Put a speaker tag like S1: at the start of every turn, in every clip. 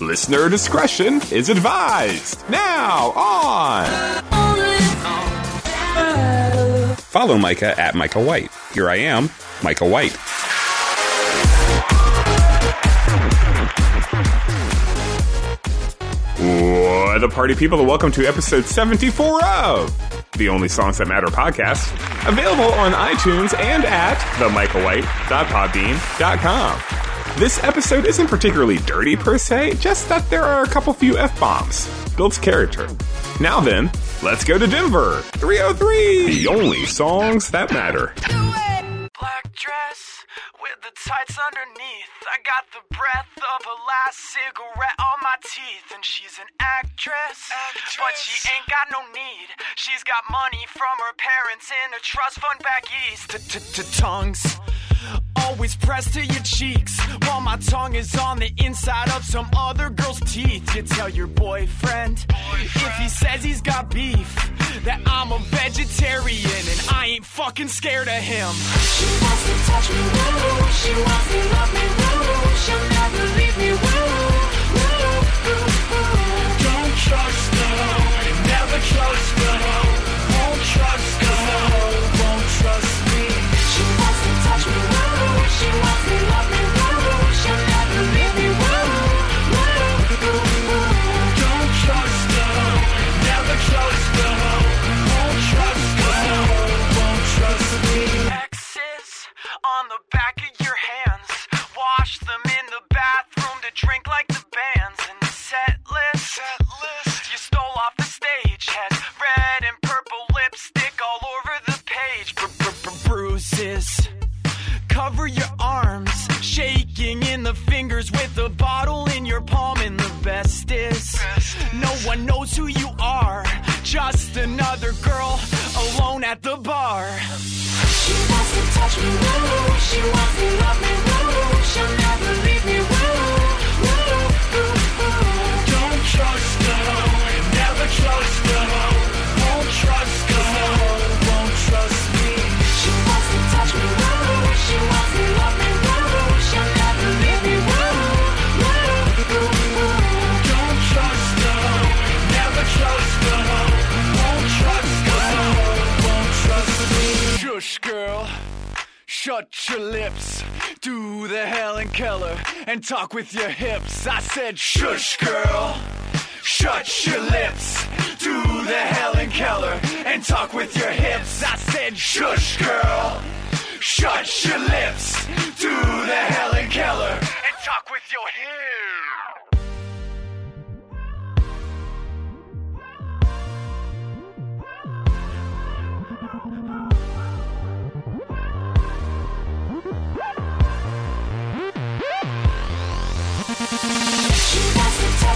S1: Listener discretion is advised. Now, on! Follow Micah at Micah White. Here I am, Micah White. What a party, people, and welcome to episode 74 of the Only Songs That Matter podcast, available on iTunes and at themichaelwhite.podbean.com. This episode isn't particularly dirty per se, just that there are a couple few F bombs. Builds character. Now then, let's go to Denver 3OH!3, the only songs that matter.
S2: Black dress with the tights underneath. I got the breath of her last cigarette on my teeth. And she's an actress, but she ain't got no need. She's got money from her parents in a trust fund back east. Tongues always pressed to your cheeks while my tongue is on the inside of some other girl's teeth. You tell your boyfriend if he says he's got beef that I'm a vegetarian and I ain't fucking scared of him.
S3: She wants to touch me, woo. She wants to love me, woo. She'll never leave me. Woo,
S2: Shut your lips, do the Helen Keller, and talk with your hips. I said, shush, girl. Shut your lips, do the Helen Keller, and talk with your hips. I said, shush, girl. Shut your lips, do the Helen Keller, and talk with your hips.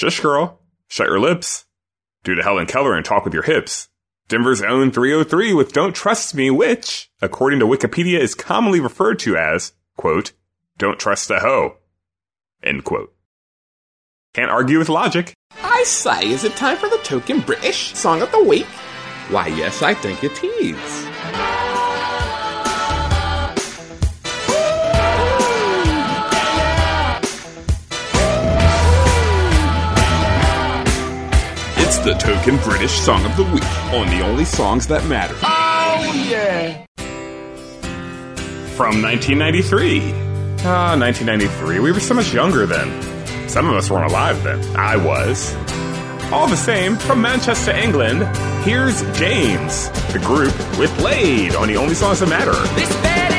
S1: Shush, girl. Shut your lips. Do the Helen Keller and talk with your hips. Denver's own 3OH!3 with Don't Trust Me, which, according to Wikipedia, is commonly referred to as, quote, Don't Trust a Hoe, end quote. Can't argue with logic.
S4: I say, is it time for the token British song of the week? Why, yes, I think it is.
S1: The token British song of the week on the only songs that matter.
S2: Oh yeah.
S1: From 1993. Ah, 1993. We were so much younger then. Some of us weren't alive then. I was. All the same, from Manchester, England, here's James, the group with Laid on the only songs that matter.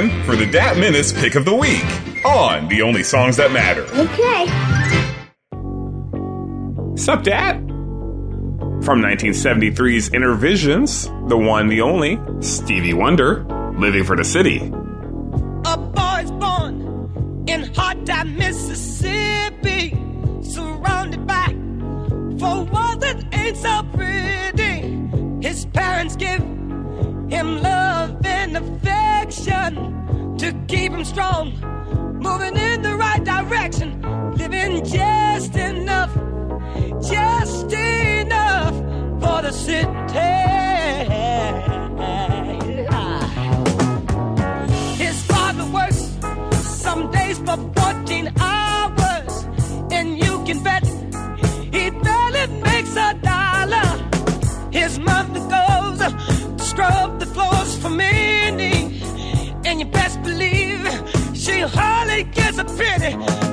S1: time for the Dat Menace Pick of the Week on The Only Songs That Matter.
S5: Okay.
S1: Sup, Dat? From 1973's Innervisions, the one, the only, Stevie Wonder, Living for the City.
S6: just enough for the city. His father works some days for 14 hours, and you can bet he barely makes a dollar. His mother goes to scrub the floors for many, and you best believe she hardly gets a penny.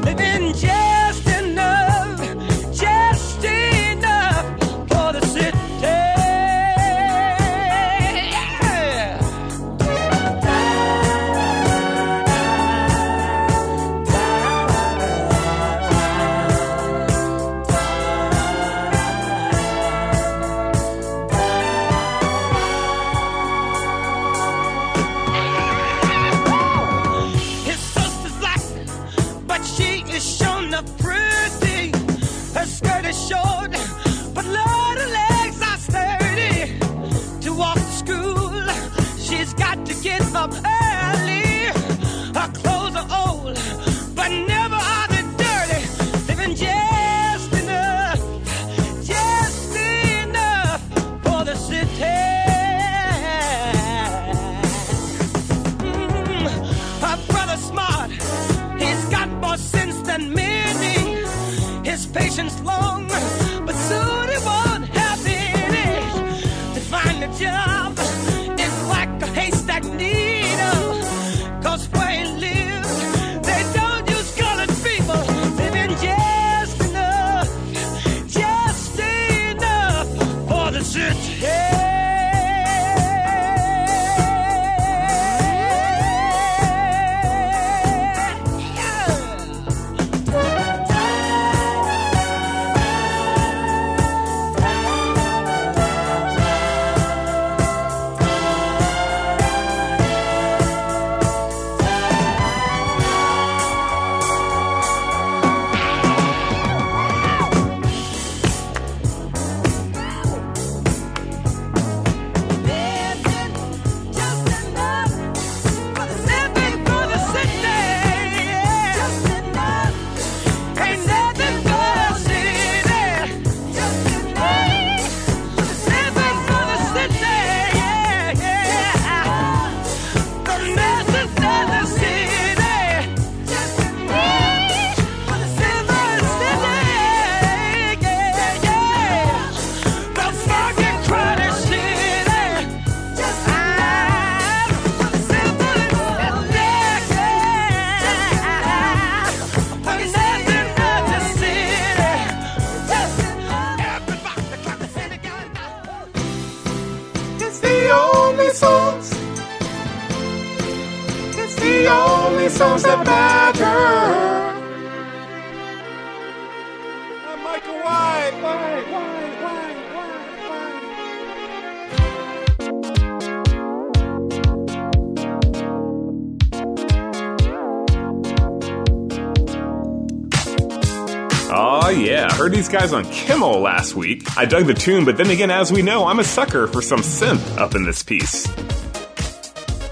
S1: These guys on Kimmel last week. I dug the tune, but then again, as we know, I'm a sucker for some synth up in this piece.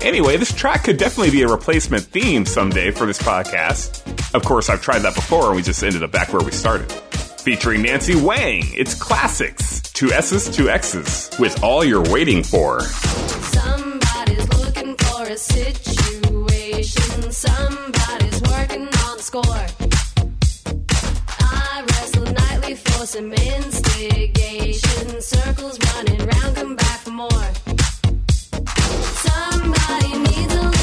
S1: Anyway, this track could definitely be a replacement theme someday for this podcast. Of course, I've tried that before and we just ended up back where we started. Featuring Nancy Whang, it's Classixx. Two S's, two X's, with all you're waiting for.
S3: Somebody's looking for a situation. Somebody's working on the score. Some instigation. Circles running round, come back for more. Somebody needs a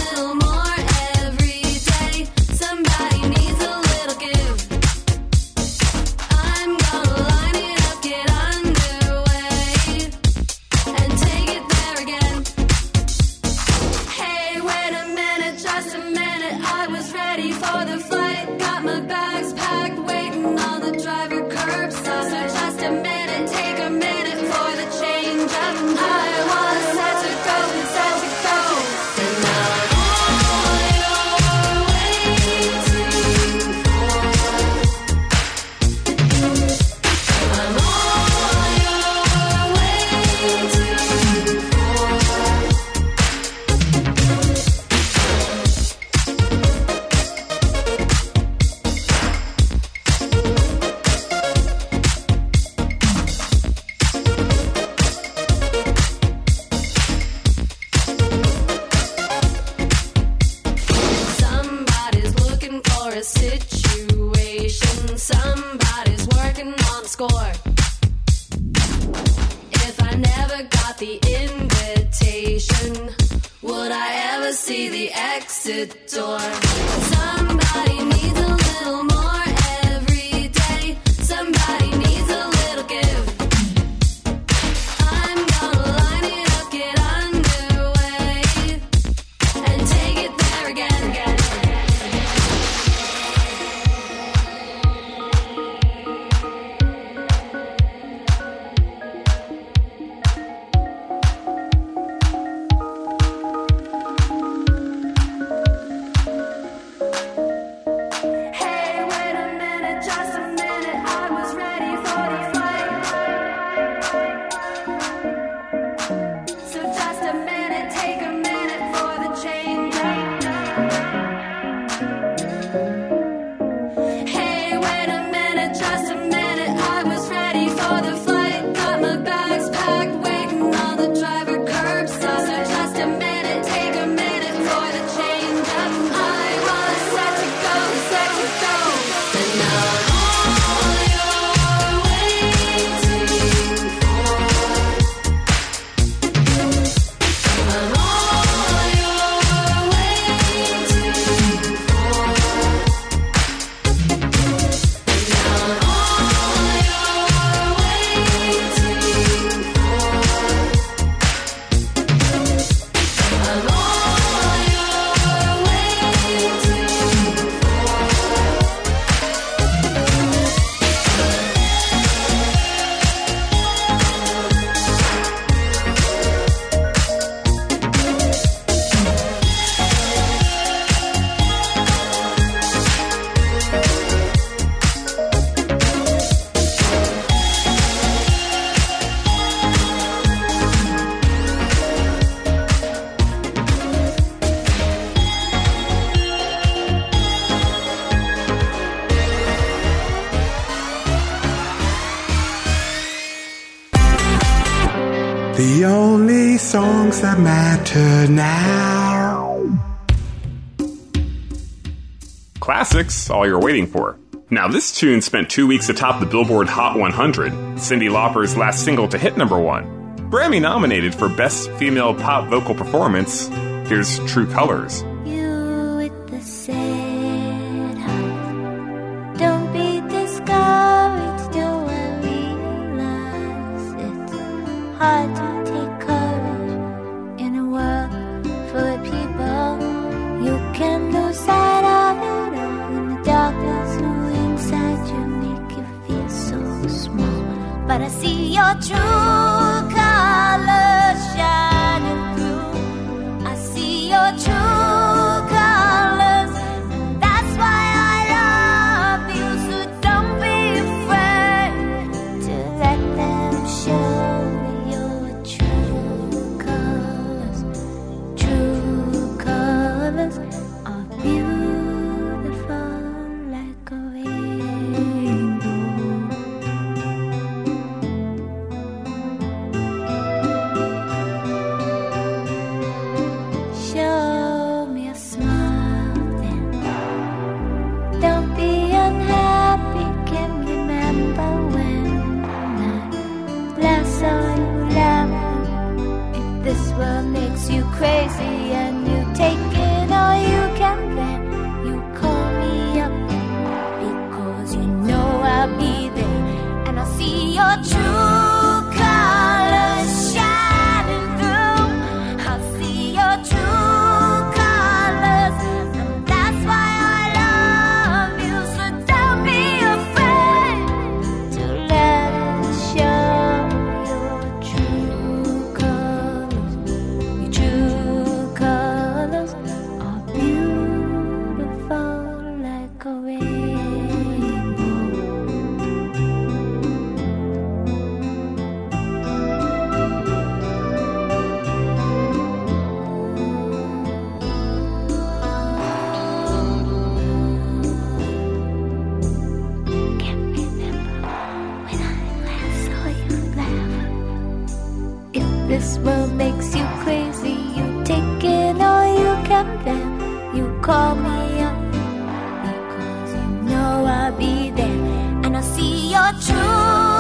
S3: The
S4: only songs that matter now.
S1: Classixx, all you're waiting for. Now, this tune spent two weeks atop the Billboard Hot 100, Cyndi Lauper's last single to hit number one. Grammy nominated for Best Female Pop Vocal Performance. Here's True Colors.
S5: Makes you crazy, you take it all you can, then you call me up because you know I'll be there. And I'll see your true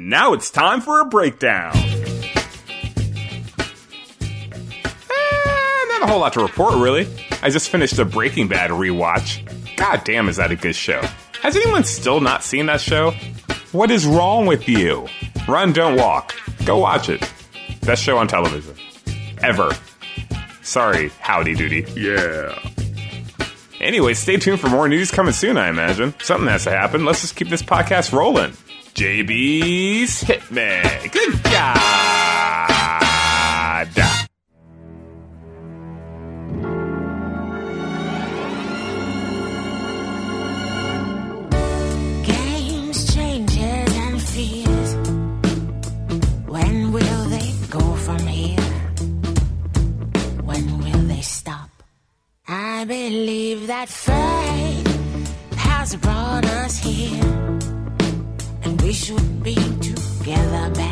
S5: And
S1: now it's time for a breakdown. Eh, not a whole lot to report, really. I just finished a Breaking Bad rewatch. God damn, is that a good show? Has anyone still not seen that show? What is wrong with you? Run, don't walk. Go watch it. Best show on television. Ever. Sorry, howdy doody. Yeah. Anyway, stay tuned for more news coming soon, I imagine. Something has to happen. Let's just keep this podcast rolling. JB's Hit Me. Good God.
S7: Games, changes, and fears. When will they go from here? When will they stop? I believe that fate has brought we should be together, babe.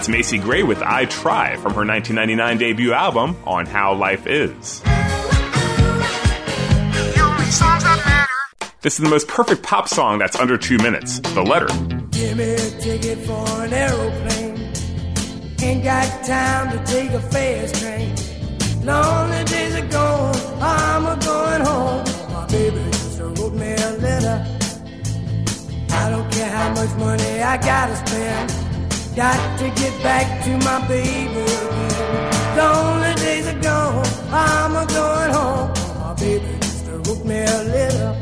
S1: That's Macy Gray with I Try from her 1999 debut album On How Life Is. This is the most perfect pop song that's under two minutes. The letter.
S8: Give me a ticket for an aeroplane. Ain't got time to take a fast train. Lonely days are gone, I'm a going home. My baby just wrote me a letter. I don't care how much money I gotta spend. Got to get back to my baby again. Lonely days are gone, I'm a going home. My baby just wrote me a letter.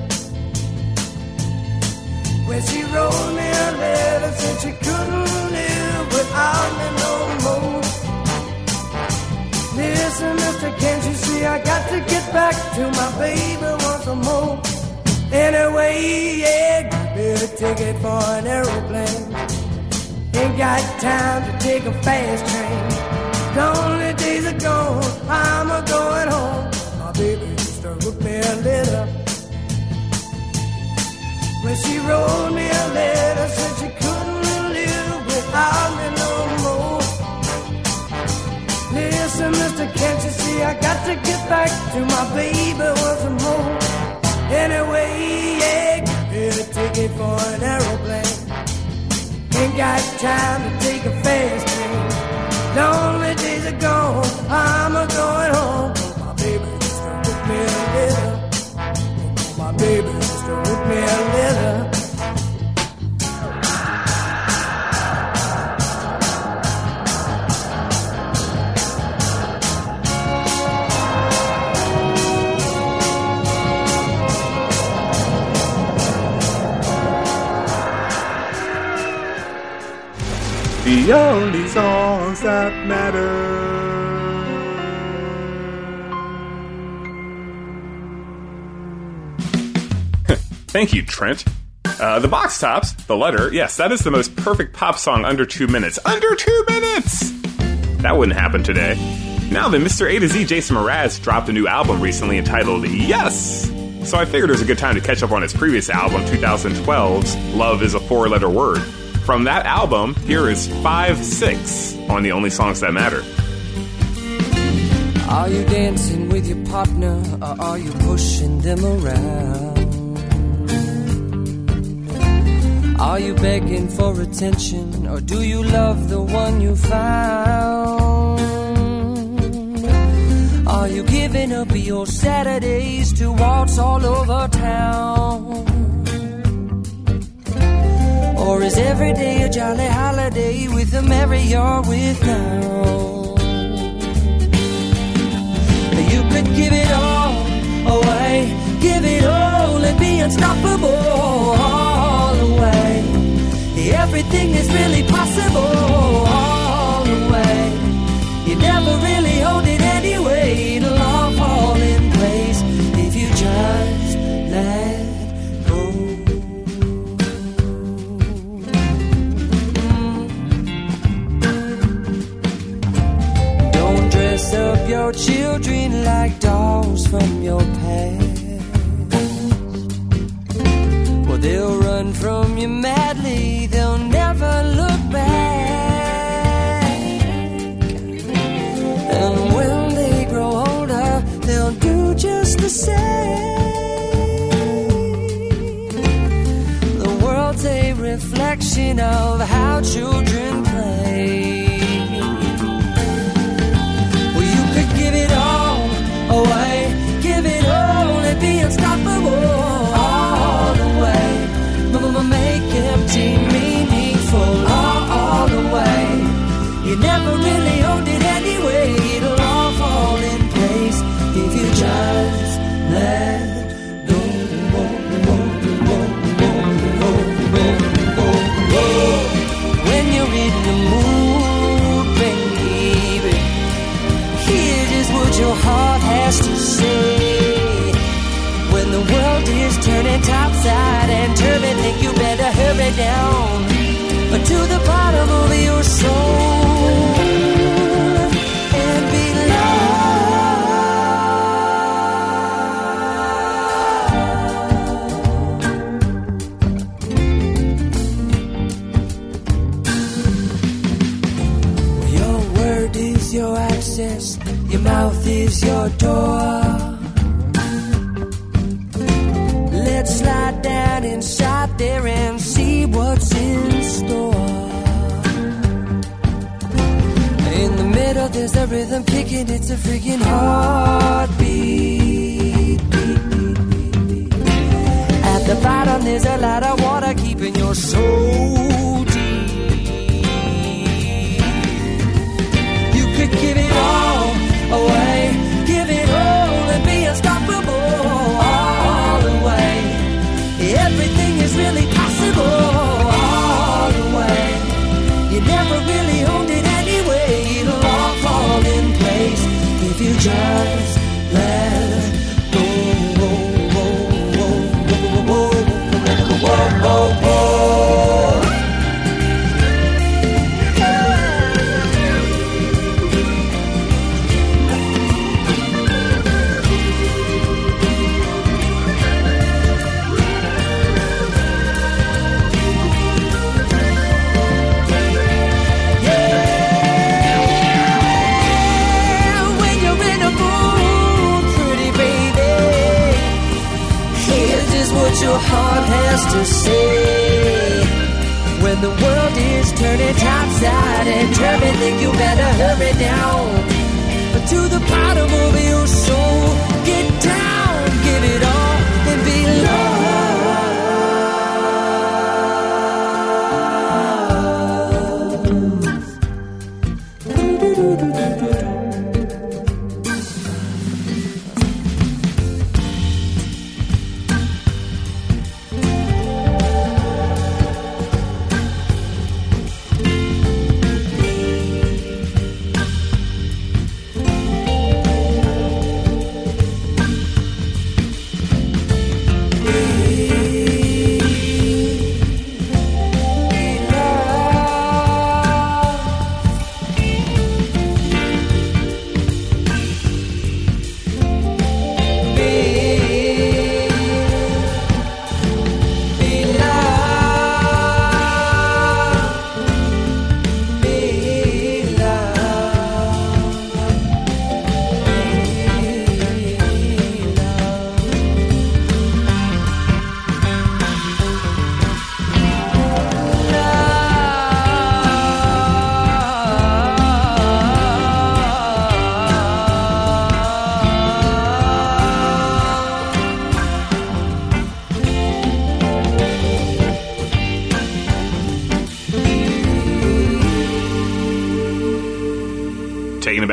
S8: When she wrote me a letter, said she couldn't live without me no more. Listen, mister, can't you see I got to get back to my baby once more? Anyway, yeah, me a ticket for an aeroplane. Ain't got time to take a fast train. The only days are gone, I'm a going home. My baby just wrote me a letter. When she wrote me a letter, said she couldn't live without me no more. Listen, mister, can't you see I got to get back to my baby once more? Anyway, yeah, me a ticket for an aeroplane. Ain't got time to take a fast train. Only days are gone, I'm a going home. My baby just wrote me a letter. My baby just wrote me a letter.
S1: The only songs that matter. Thank you, Trent. Uh, the Box Tops, the letter, yes, that is the most perfect pop song under two minutes. Under two minutes! That wouldn't happen today. Now then, Mr. A to Z Jason Mraz dropped a new album recently entitled Yes! So I figured it was a good time to catch up on his previous album, 2012's Love is a Four Letter Word. From that album, here is 5 6 on the only songs that matter.
S9: Are you dancing with your partner or are you pushing them around? Are you begging for attention or do you love the one you found? Are you giving up your Saturdays to waltz all over town? Or is every day a jolly holiday with a merry you're with now? You could give it all away, give it all and be unstoppable all the way. Everything is really possible all the way. You never really hold it anyway. Your children like dolls from your past. Well, they'll run from you madly, they'll never look back. And when they grow older, they'll do just the same. The world's a reflection of how children your heart has to say. When the world is turning topside and think you better hurry down to the bottom of your soul is your door. Let's slide down inside there and see what's in store. In the middle, there's a rhythm kicking, it's a freaking heartbeat. At the bottom, there's a lot of water keeping your soul deep. You could give it all away, really possible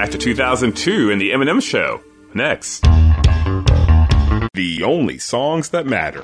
S1: back to 2002 in the Eminem Show. Next. The only songs that matter.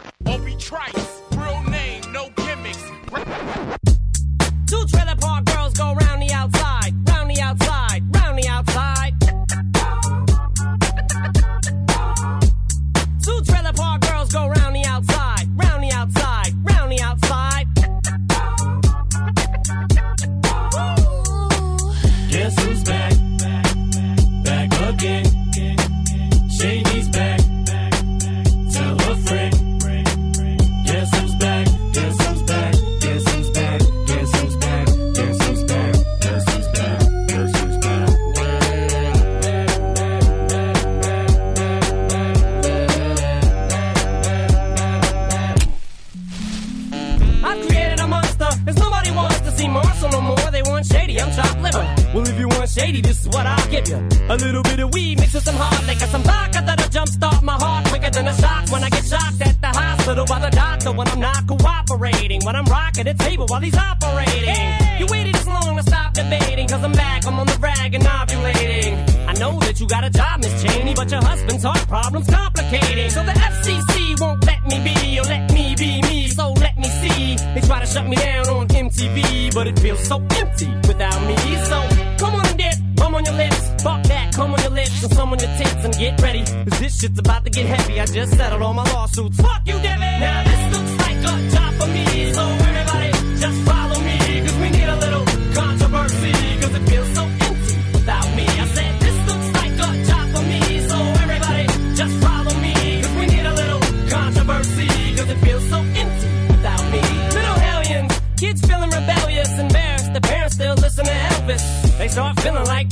S6: My lawsuits. Fuck you, Debbie! Now this looks like a job for me. So everybody just follow me. Cause we need a little controversy. Cause it feels so empty without me. I said this looks like a job for me. So everybody just follow me. Cause we need a little controversy. Cause it feels so empty without me. Little hellions, kids feeling rebellious, embarrassed. The parents still listen to Elvis. They start feeling like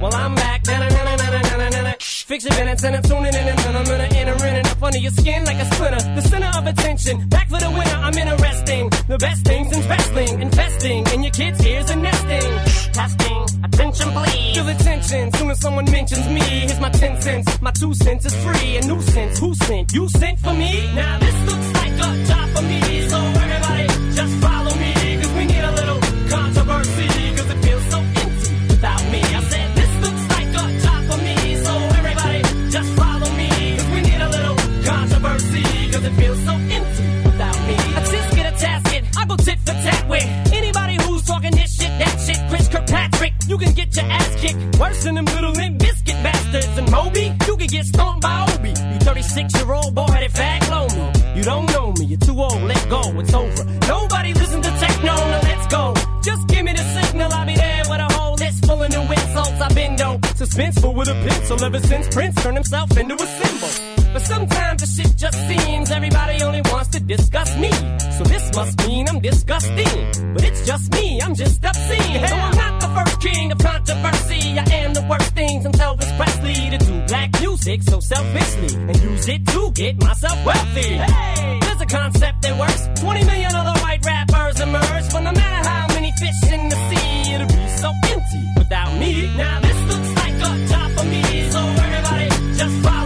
S6: Well, I'm back. Na-na-na-na-na-na-na-na. Fiction minutes and I'm tuning in and I'm gonna enter in and up under your skin like a splinter. The center of attention. Back for the winner, I'm interesting. The best things in wrestling, investing in your kids' ears and nesting. Testing, attention please. Feel attention. soon as someone mentions me. Here's my 10 cents. My two cents is free. A nuisance. Who sent? You sent for me? Now this looks like a job for me. So everybody just it feels so empty without me. A tisket, a task tasket. I go tit for tat with anybody who's talking this shit, that shit. Chris Kirkpatrick, you can get your ass kicked. Worse than them little Limp Bizkit bastards. And Moby, you can get stomped by Obie. You 36 year old boy headed fat me. You don't know me, you're too old, let go, it's over. Nobody listen to techno, now let's go. Just give me the signal, I'll be there with a whole list full of new insults. I've been dope, suspenseful with a pencil ever since Prince turned himself into a symbol. But sometimes the shit just seems everybody only wants to discuss me. So this must mean I'm disgusting. But it's just me, I'm just obscene. So I'm not the first king of controversy. I am the worst thing since Elvis Presley to do black music so selfishly and use it to get myself wealthy. Hey, there's a concept that works. 20 million other white rappers emerge, but no matter how many fish in the sea, it'll be so empty without me. Now this looks like a job for me, so everybody just follow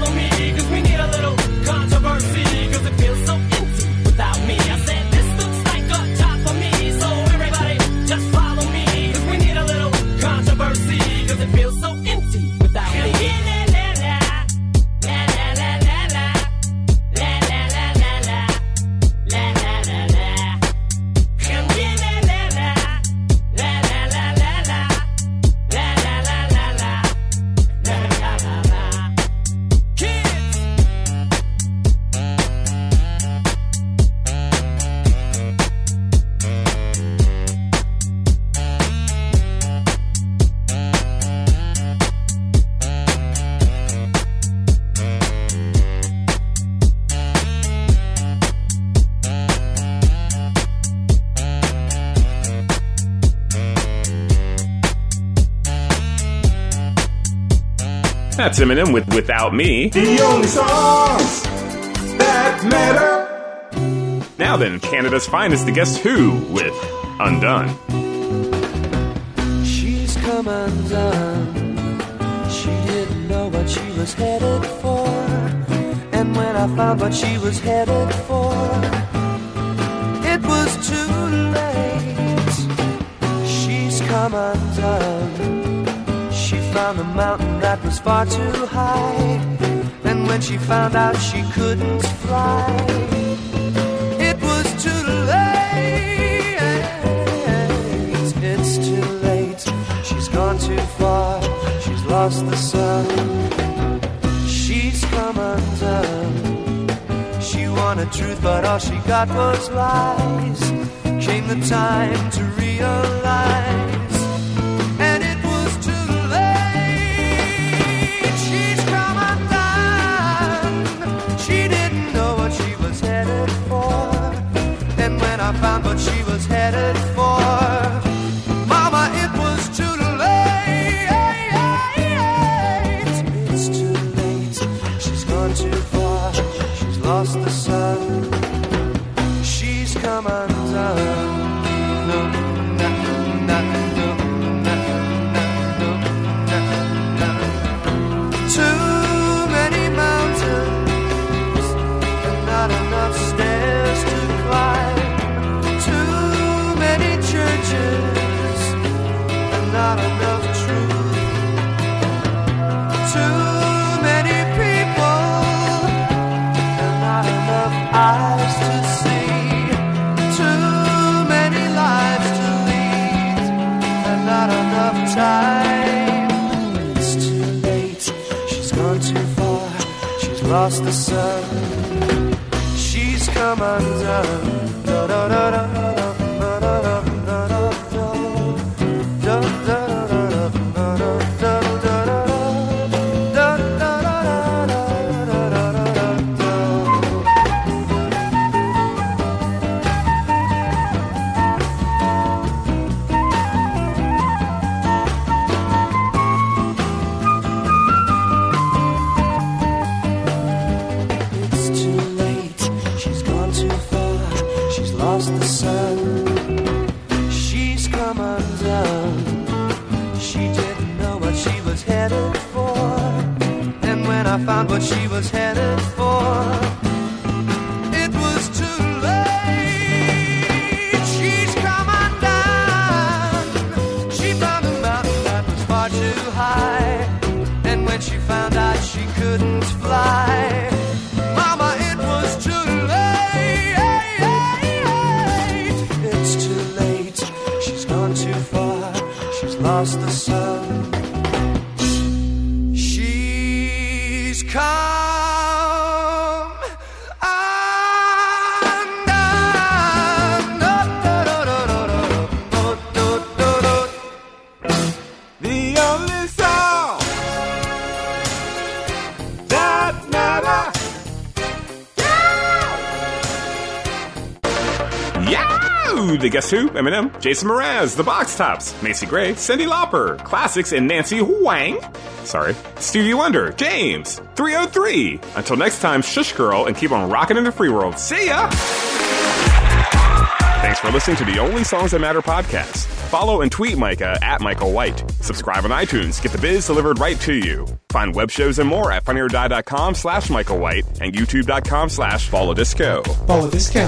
S1: That's Eminem with Without Me.
S4: The only songs that matter.
S1: Now then, Canada's finest, the Guess Who with Undun.
S10: She's
S11: come undone. She didn't know what she was headed for. And when I found what she was headed for, it was too late. She's come undone. Found a mountain that was far too high. And when she found out she couldn't fly, it was too late. It's too late. She's gone too far. She's lost the sun. She's come undone. She wanted truth, but all she got was lies. Came the time to realize, lost the sun. She's come undone. Da da da across the sun.
S1: Guess Who, Eminem, Jason Mraz, The Box Tops, Macy Gray, Cyndi Lauper, Classixx, and Nancy Whang. Sorry. Stevie Wonder, James, 3OH!3. Until next time, shush girl and keep on rocking in the free world. See ya! Thanks for listening to the Only Songs That Matter podcast. Follow and tweet Micah at Micah White. Subscribe on iTunes. Get the biz delivered right to you. Find web shows and more at funnyordie.com slash Micah White and youtube.com slash follow disco.
S4: Follow Disco.